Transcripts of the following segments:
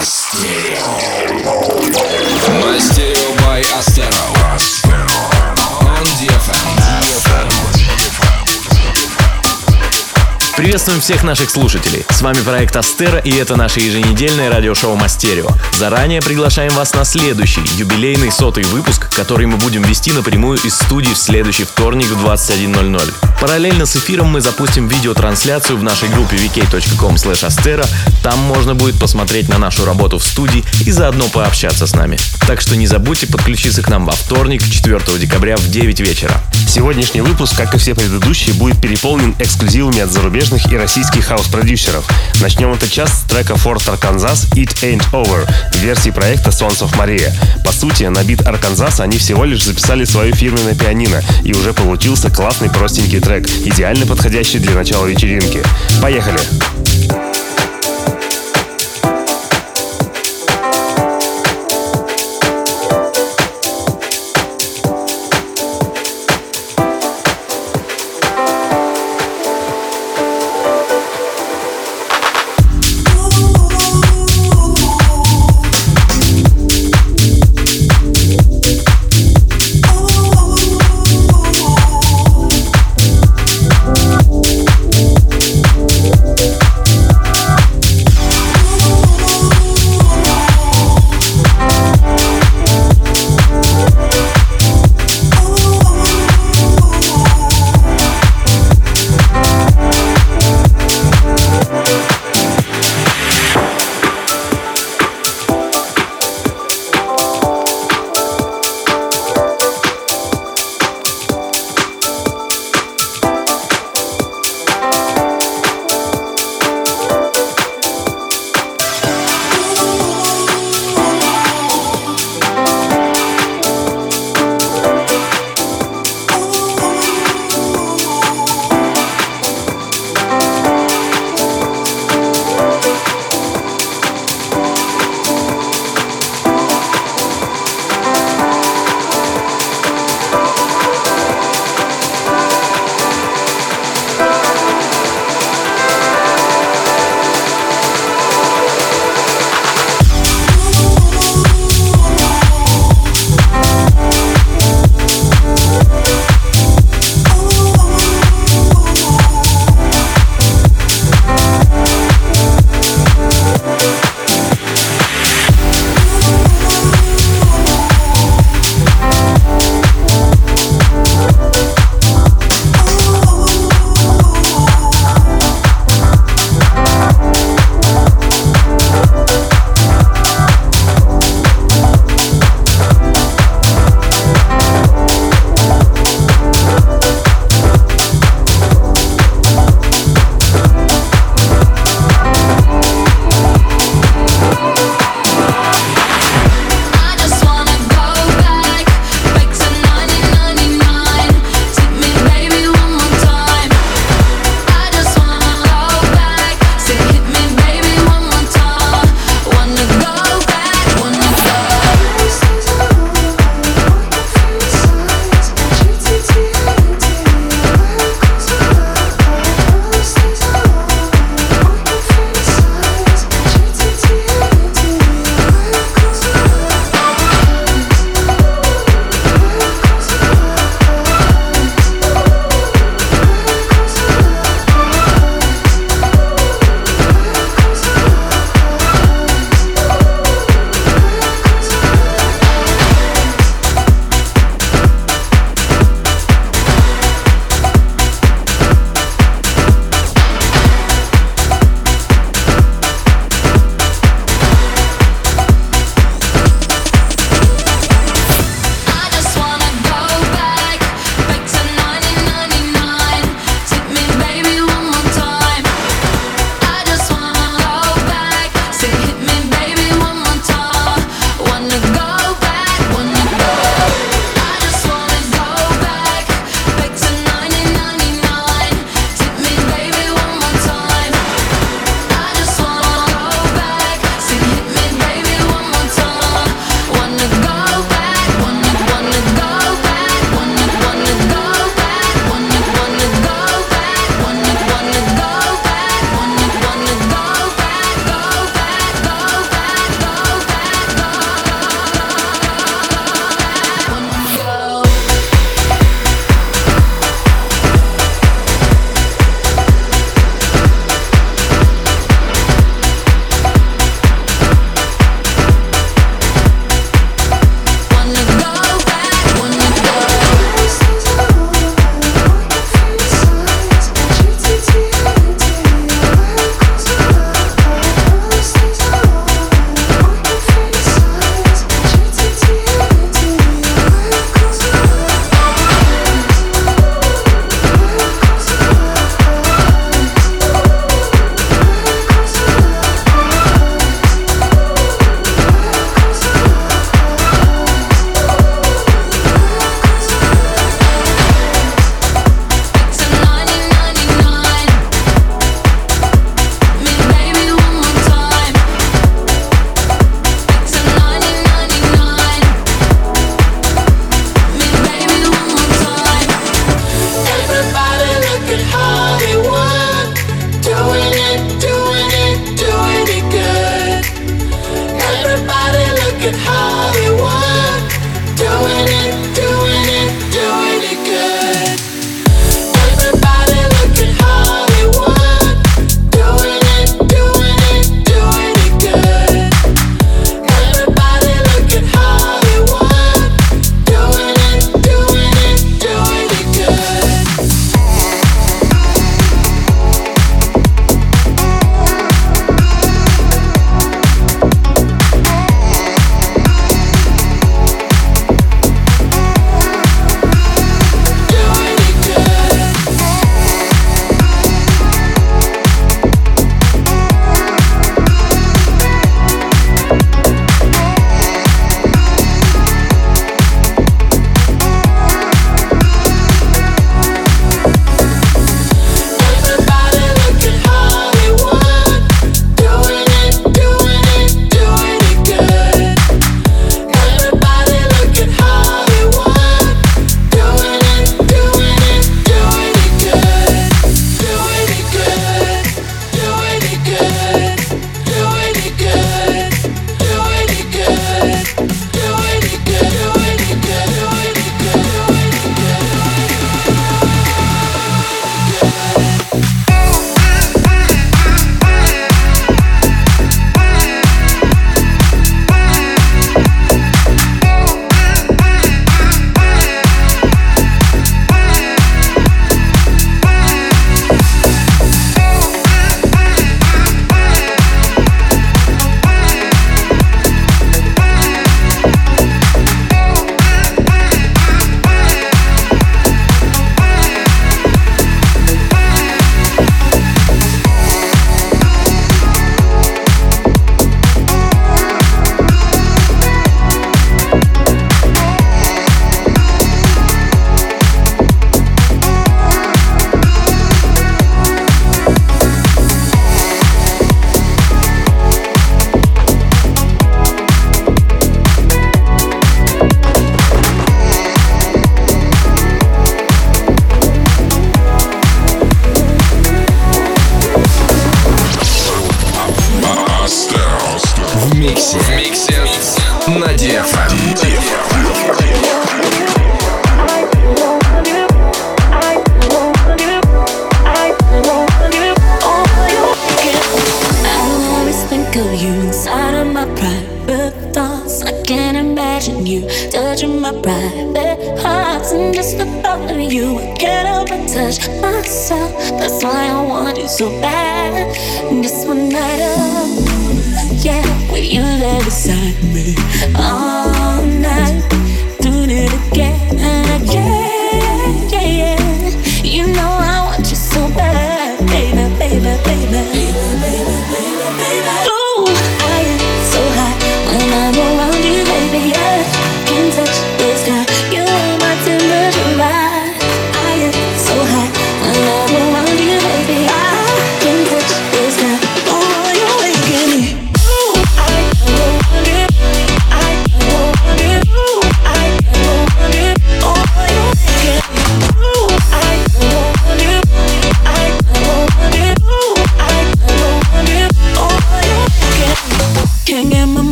Мастерио by Приветствуем всех наших слушателей. С вами проект Астера и это наше еженедельное радиошоу Мастерио. Заранее приглашаем вас на следующий, юбилейный сотый выпуск, который мы будем вести напрямую из студии в следующий вторник в 21.00. Параллельно с эфиром мы запустим видеотрансляцию в нашей группе vk.com astera. Там можно будет посмотреть на нашу работу в студии и заодно пообщаться с нами. Так что не забудьте подключиться к нам во вторник, 4 декабря в 9 вечера. Сегодняшний выпуск, как и все предыдущие, будет переполнен эксклюзивами от зарубежных и российских хаус-продюсеров. Начнем этот час с трека Fort Arkansas «It Ain't Over» в версии проекта Sons of Maria. По сути, на бит Арканзаса они всего лишь записали свое фирменное пианино, и уже получился классный простенький трек, идеально подходящий для начала вечеринки. Поехали! миксе.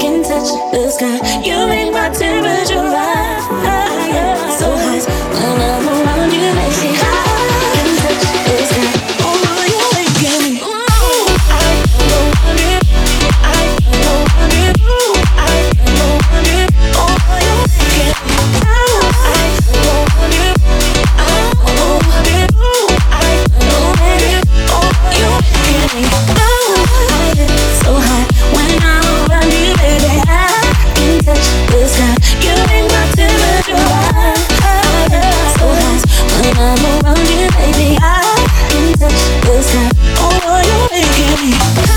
can touch the sky. You make my temperature rise. I'm around you, baby. I can in touch, cause I know you're making me.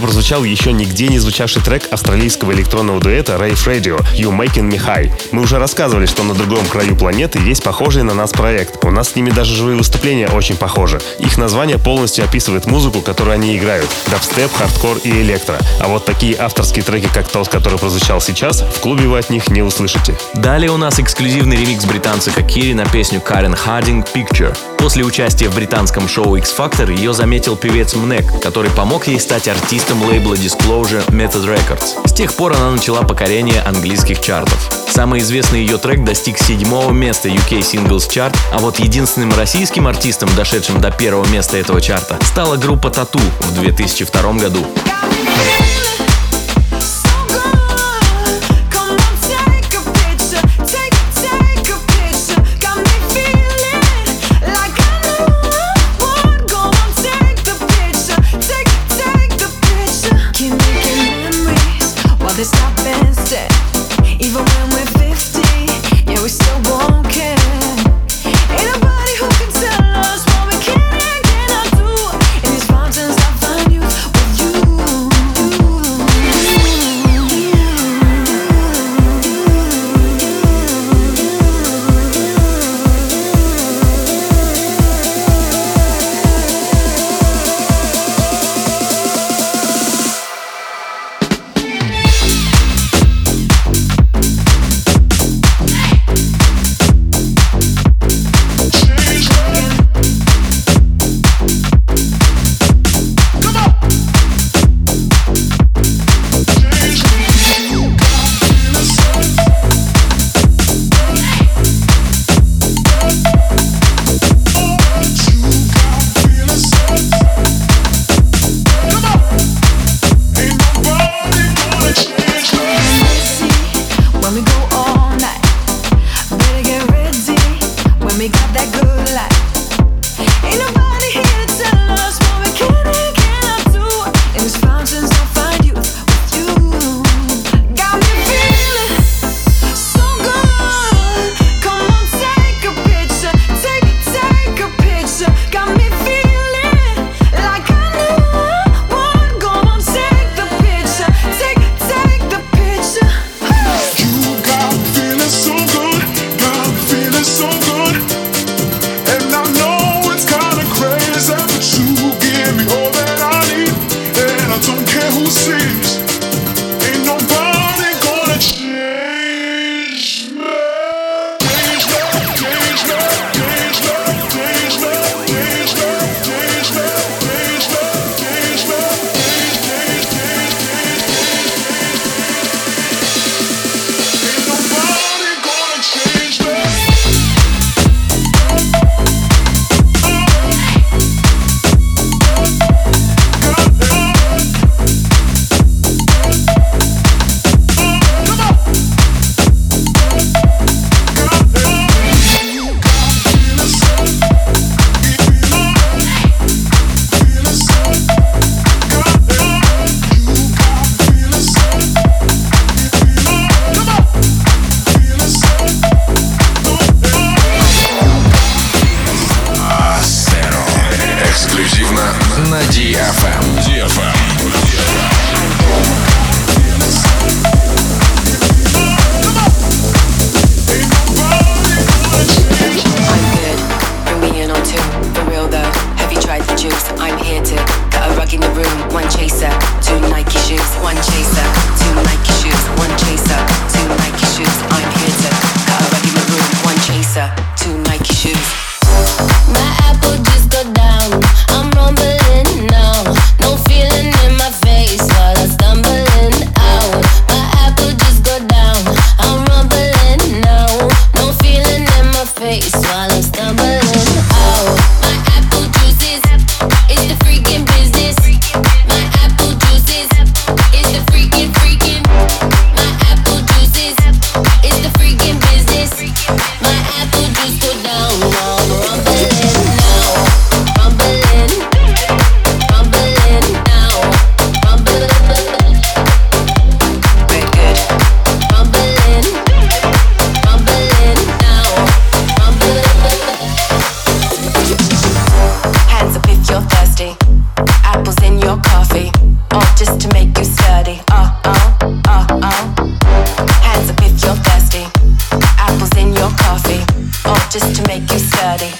Прозвучал еще нигде не звучавший трек австралийского электронного дуэта Rave Radio «You Making Me High». Мы уже рассказывали, что на другом краю планеты есть похожий на нас проект. У нас с ними даже живые выступления очень похожи. Их название полностью описывает музыку, которую они играют. Дабстеп, хардкор и электро. А вот такие авторские треки, как тот, который прозвучал сейчас, в клубе вы от них не услышите. Далее у нас эксклюзивный ремикс британца Кокири на песню Карен Хардинг «Picture». После участия в британском шоу X Factor ее заметил певец Мнек, который помог ей стать артистом лейбла Disclosure Method Records. С тех пор она начала покорение английских чартов. Самый известный ее трек достиг седьмого места UK Singles Chart, а вот единственным российским артистом, дошедшим до первого места этого чарта, стала группа Тату в 2002 году.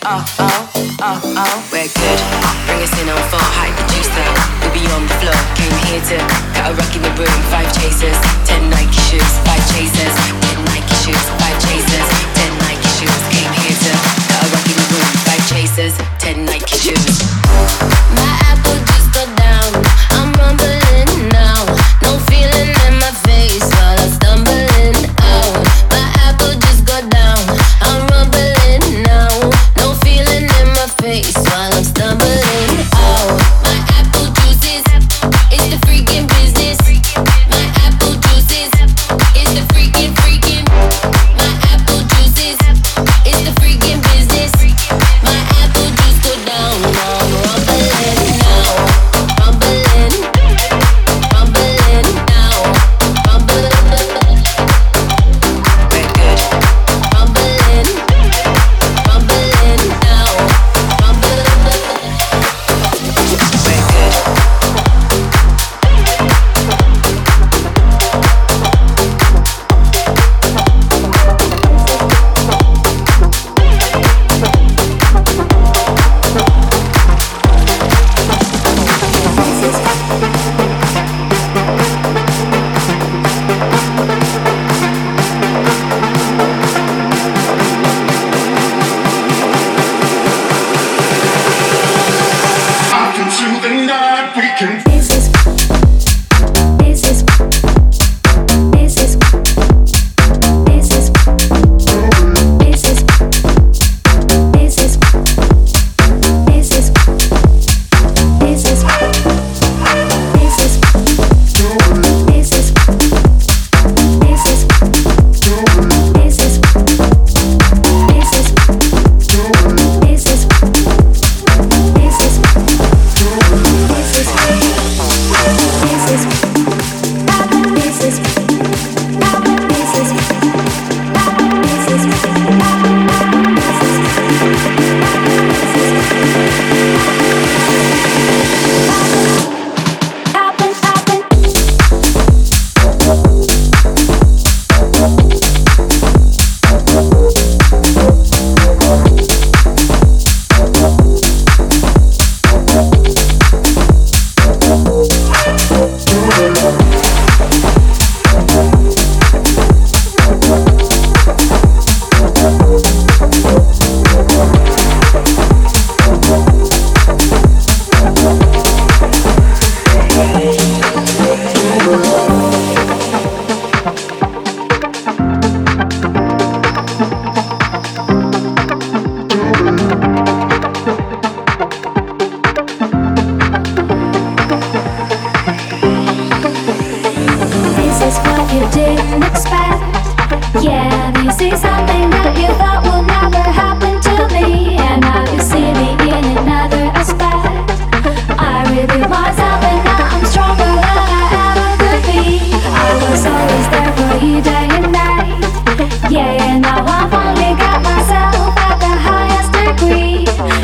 We're good. Bring us in on four. Producer. We'll be on the floor. Came here to a rock in the room. Five chasers. Ten Nike shoes. Five chasers. Ten Nike shoes.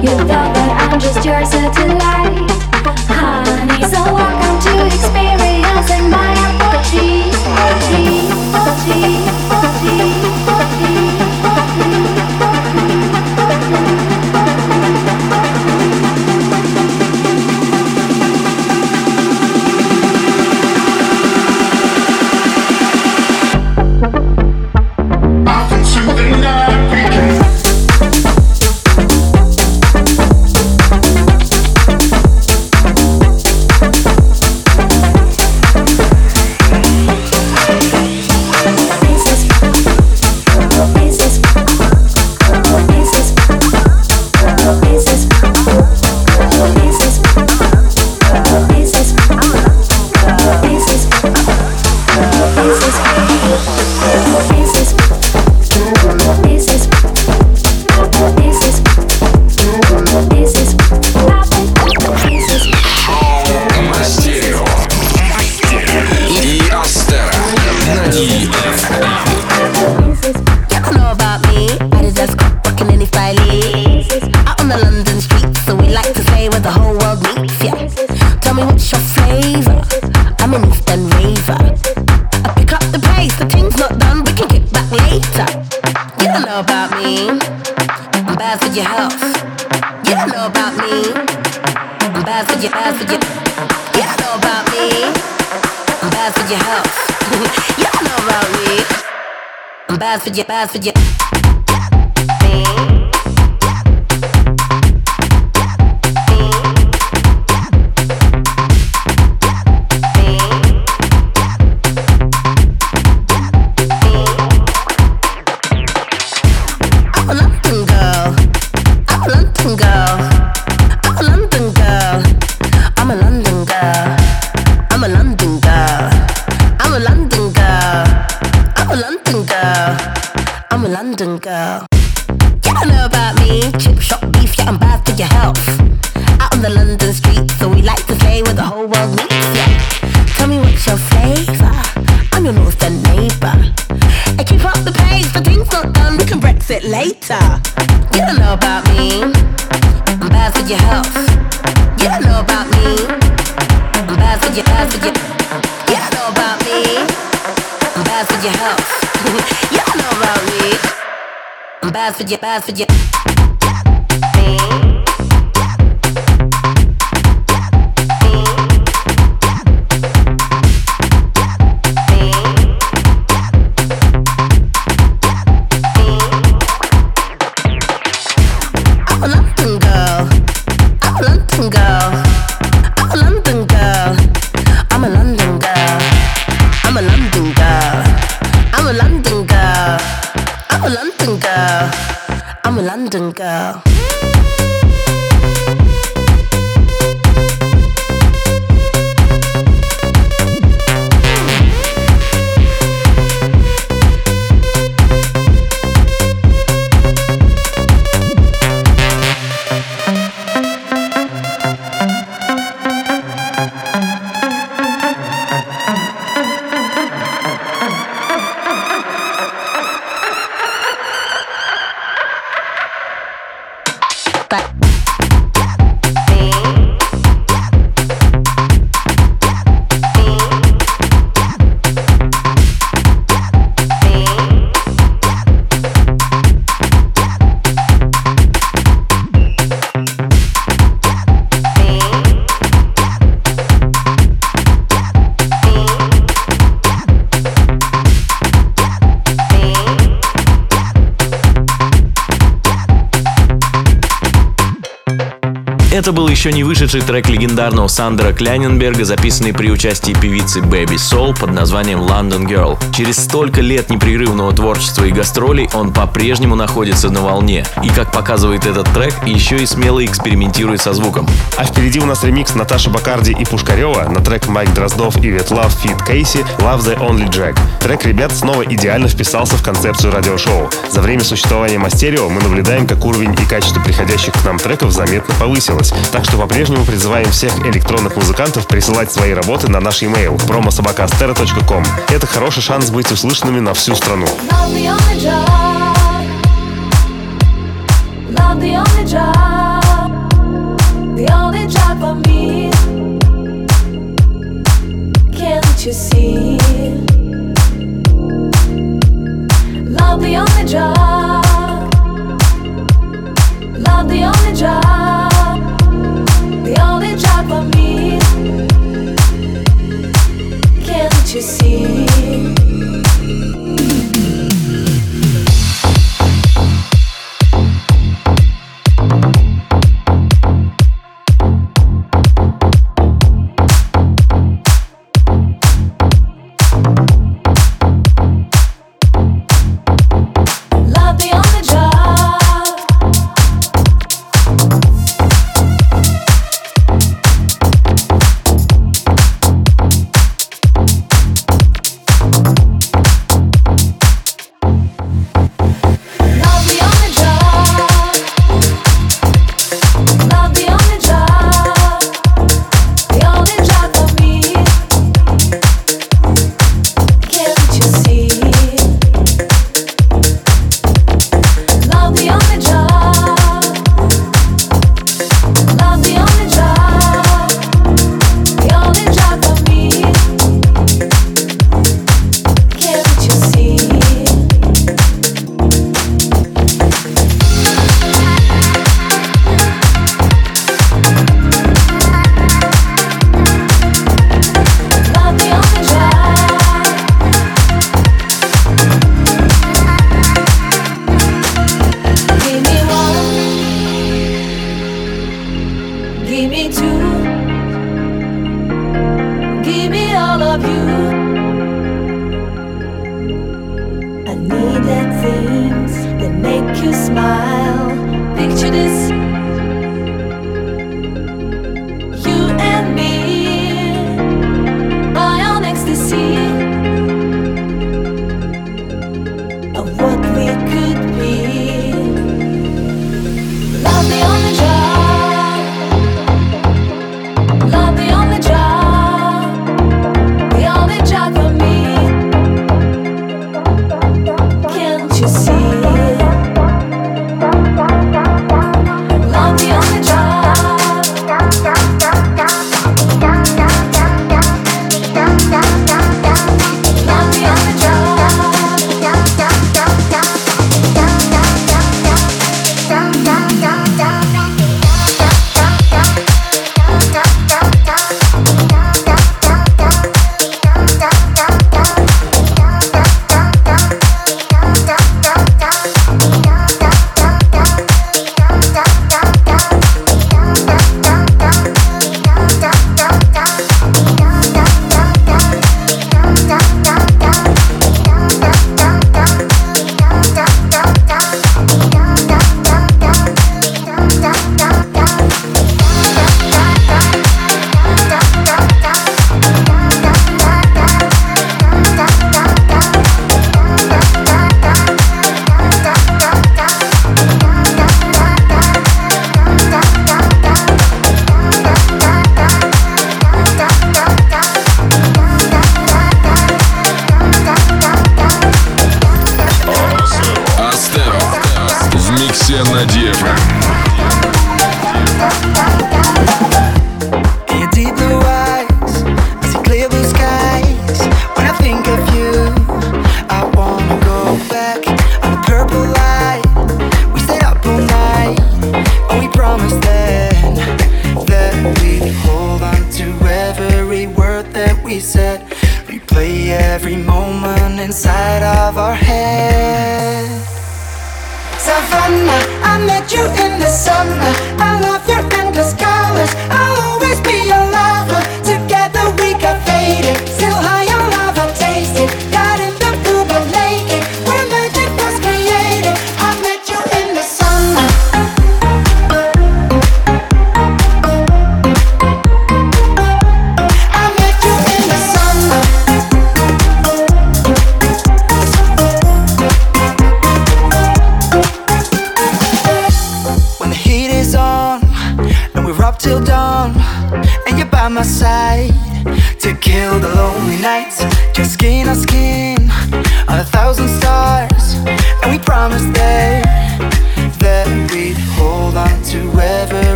You thought that I'm just your satellite, honey. So I for your, bad for your. yeah, bad for yeah. Это был еще не вышедший трек легендарного Сандера Кляйненберга, записанный при участии певицы Baby Soul под названием London Girl. Через столько лет непрерывного творчества и гастролей он по-прежнему находится на волне. И, как показывает этот трек, еще и смело экспериментирует со звуком. А впереди у нас ремикс Наташи Бакарди и Пушкарева на трек Майк Дроздов и Ветлав Фит Кейси Love the Only Jack. Трек ребят снова идеально вписался в концепцию радиошоу. За время существования Мастерио мы наблюдаем, как уровень и качество приходящих к нам треков заметно повысилось Так что по-прежнему призываем всех электронных музыкантов присылать свои работы на наш e-mail promosobakastera.com. Это хороший шанс быть услышанными на всю страну. Love the only job. Love the only job. The only job for me. Can't you see?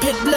pit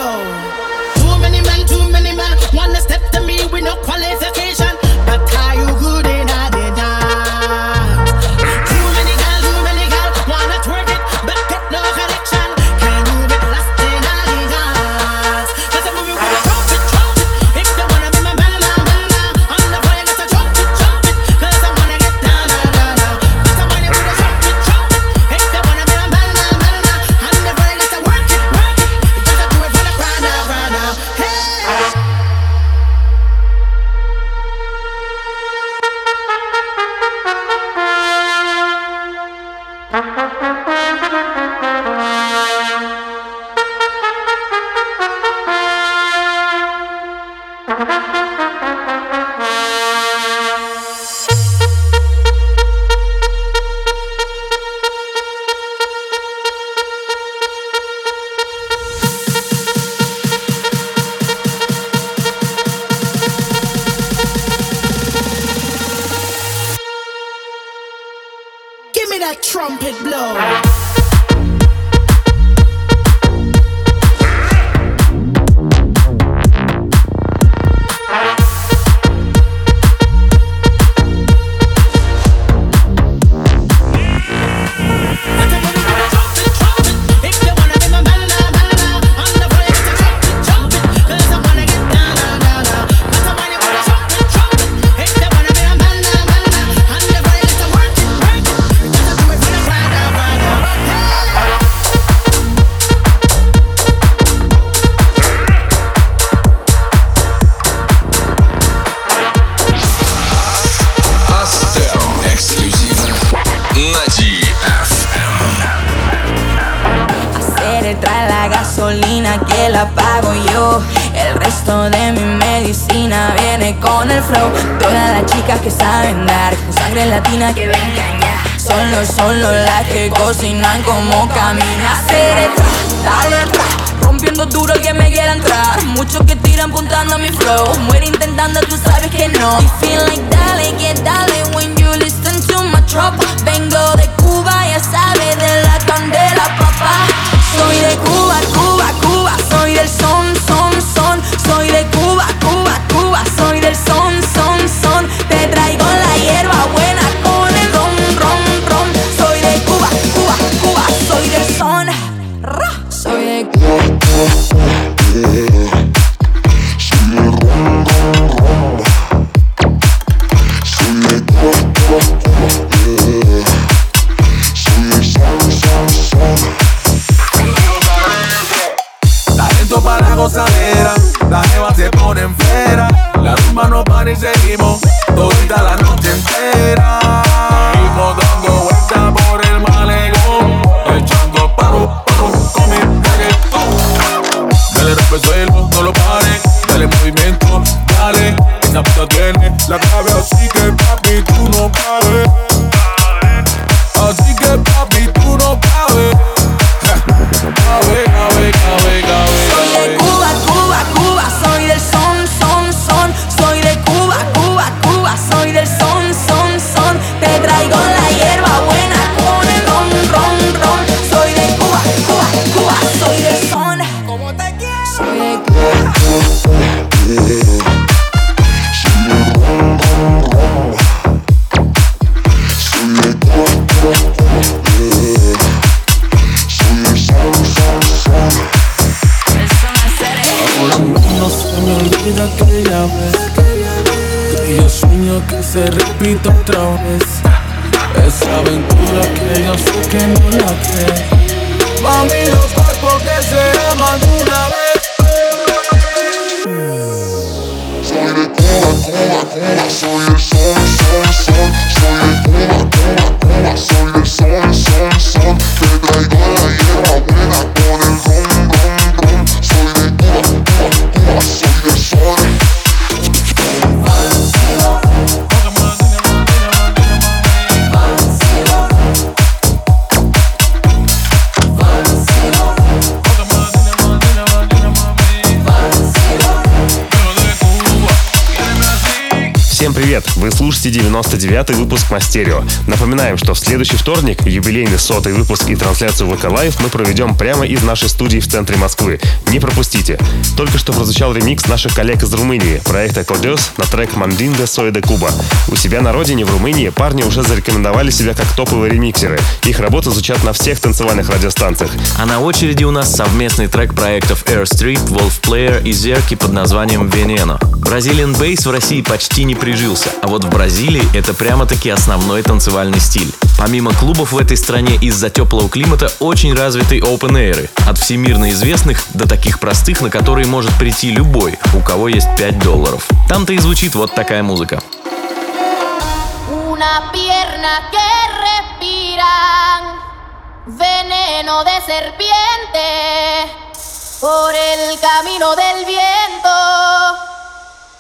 Todas las chicas que saben dar, con sangre latina que vengan ya. Solo, solo las que cocinan como camina. Seré dale tra, rompiendo duro el que me quiera entrar. Muchos que tiran apuntando a mi flow. Muere intentando, tú sabes que no. You feel like dale, que dale when you listen to my trap. Vengo de Cuba, ya sabes de la candela, papá. Soy de Cuba, Cuba, Cuba, soy del sol. Yeah. Yeah. 99 выпуск Мастерио. Напоминаем, что в следующий вторник, юбилейный сотый выпуск и трансляцию ВК Лайв мы проведем прямо из нашей студии в центре Москвы. Не пропустите. Только что прозвучал ремикс наших коллег из Румынии, проекта Кодес на трек Мандинга Соя де Куба. У себя на родине, в Румынии, парни уже зарекомендовали себя как топовые ремиксеры. Их работы звучат на всех танцевальных радиостанциях. А на очереди у нас совместный трек проектов Air Street, Wolf Player и Зерки под названием Veneno. Brazilian Bass в России почти не прижился, а вот в Бразилии это прямо-таки основной танцевальный стиль. Помимо клубов в этой стране из-за теплого климата очень развиты open air от всемирно известных до таких простых, на которые может прийти любой, у кого есть 5 долларов. Там-то и звучит вот такая музыка. Una pierna que respiran veneno de serpiente por el camino del viento.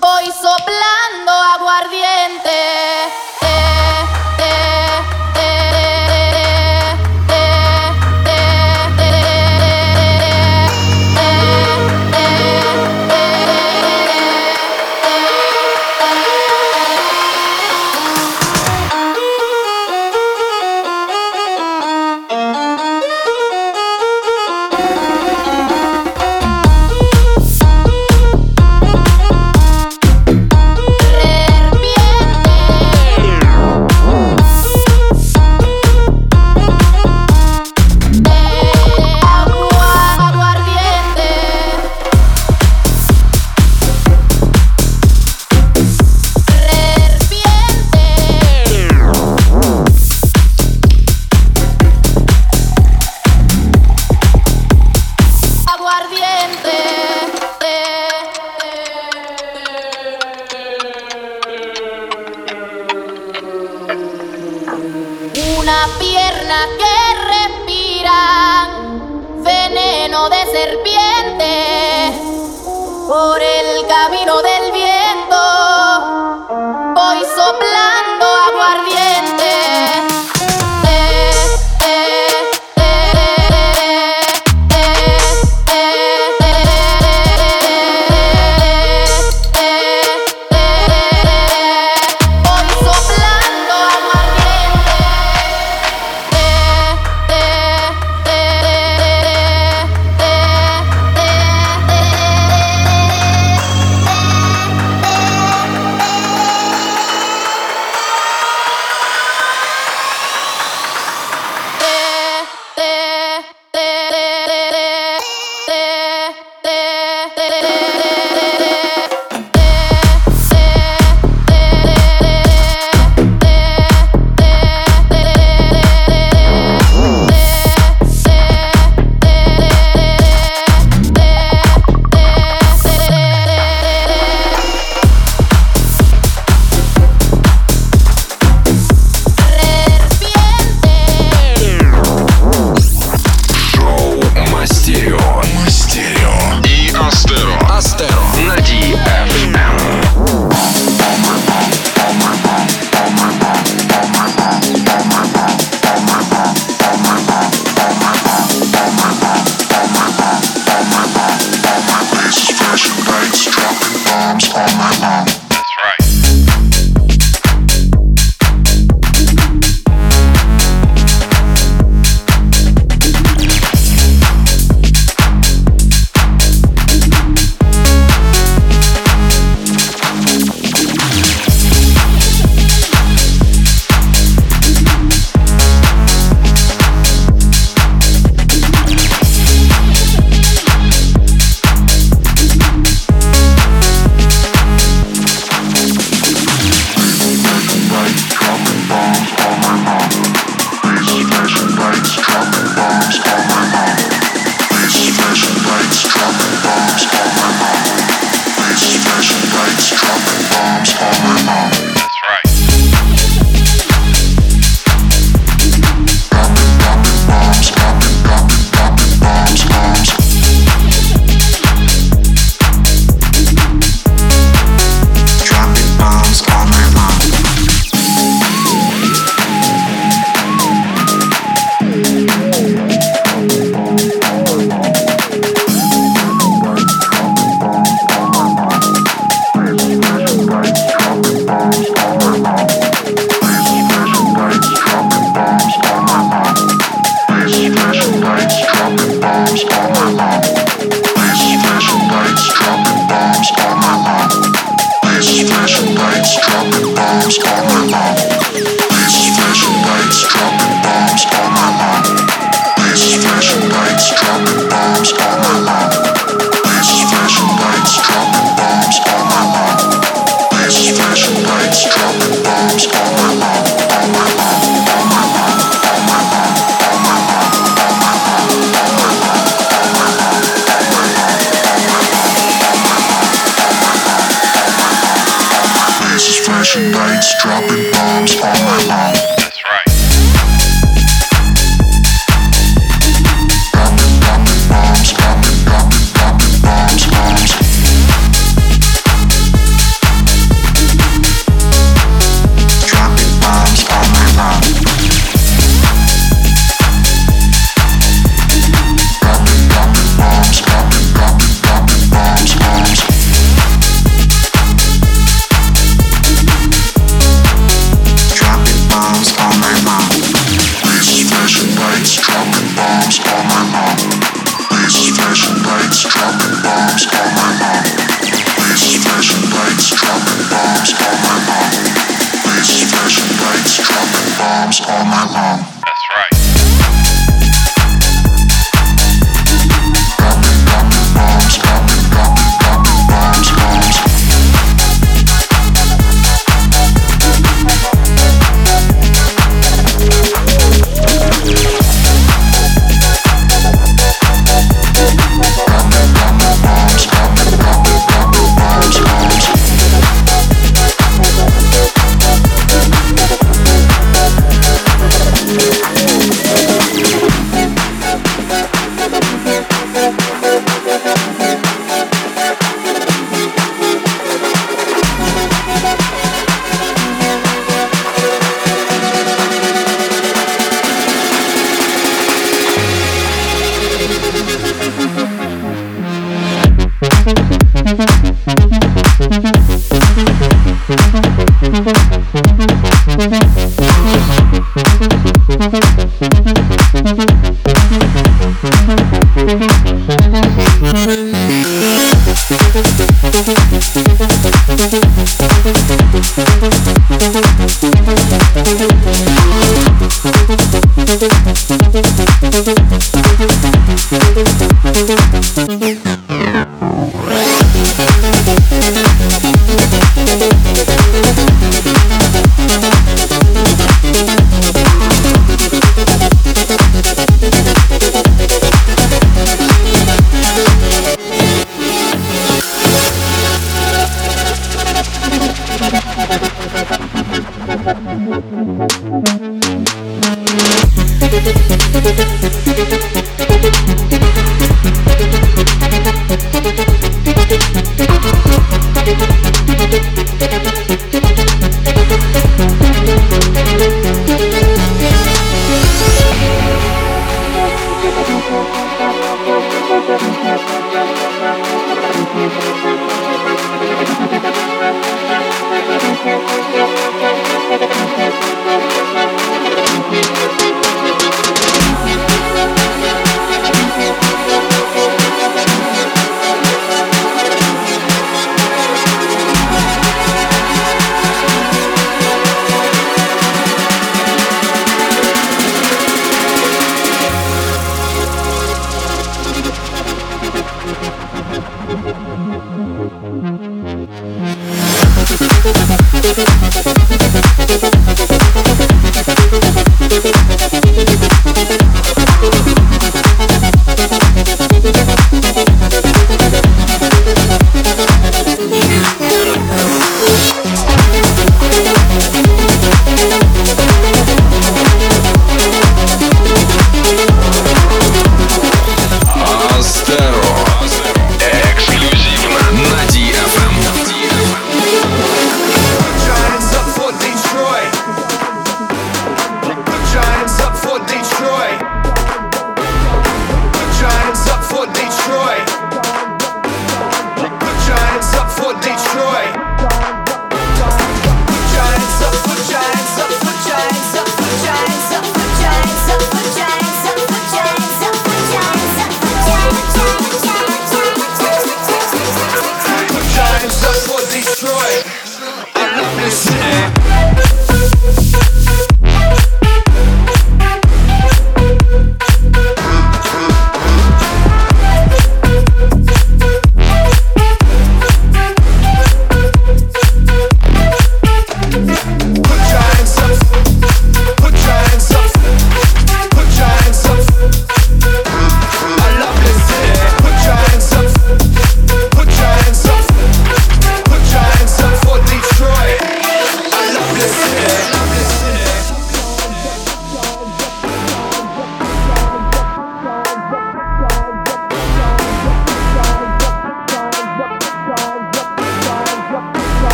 Voy soplando aguardiente.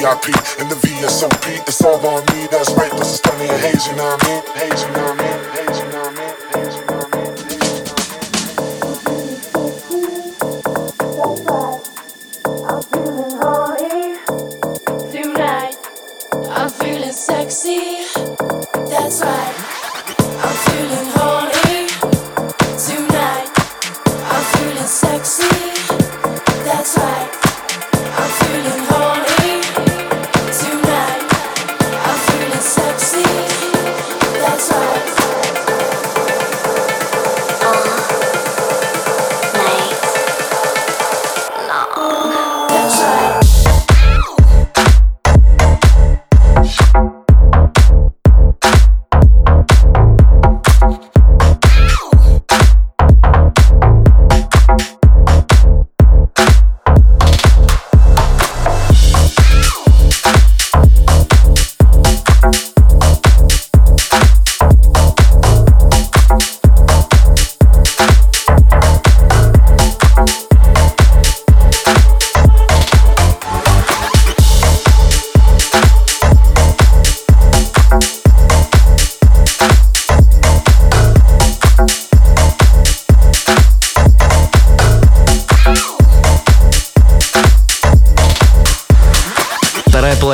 VIP and the VSOP. It's all on me, that's right. Plus it's stunning and hazy, you know what I mean? Hazy,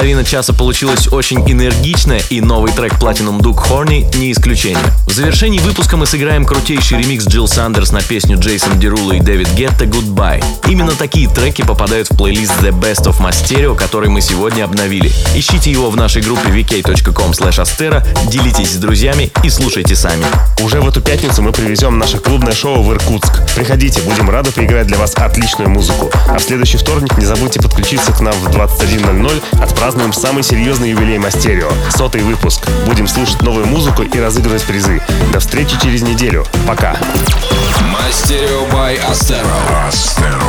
половина часа получилась очень энергичная, и новый трек Platinum Duke Horny не исключение. В завершении выпуска мы сыграем крутейший ремикс Джилл Сандерс на песню Джейсон Дерула и Дэвид Гетта Goodbye. Именно такие треки попадают в плейлист The Best of Masterio, который мы сегодня обновили. Ищите его в нашей группе vk.com astera, делитесь с друзьями и слушайте сами. Уже в эту пятницу мы привезем наше клубное шоу в Иркутск. Приходите, будем рады поиграть для вас отличную музыку. А в следующий вторник не забудьте подключиться к нам в 21.00. Отпразднуем самый серьезный юбилей Мастерио. Сотый выпуск. Будем слушать новую музыку и разыгрывать призы. До встречи через неделю. Пока. Мастерио by Astero. Astero.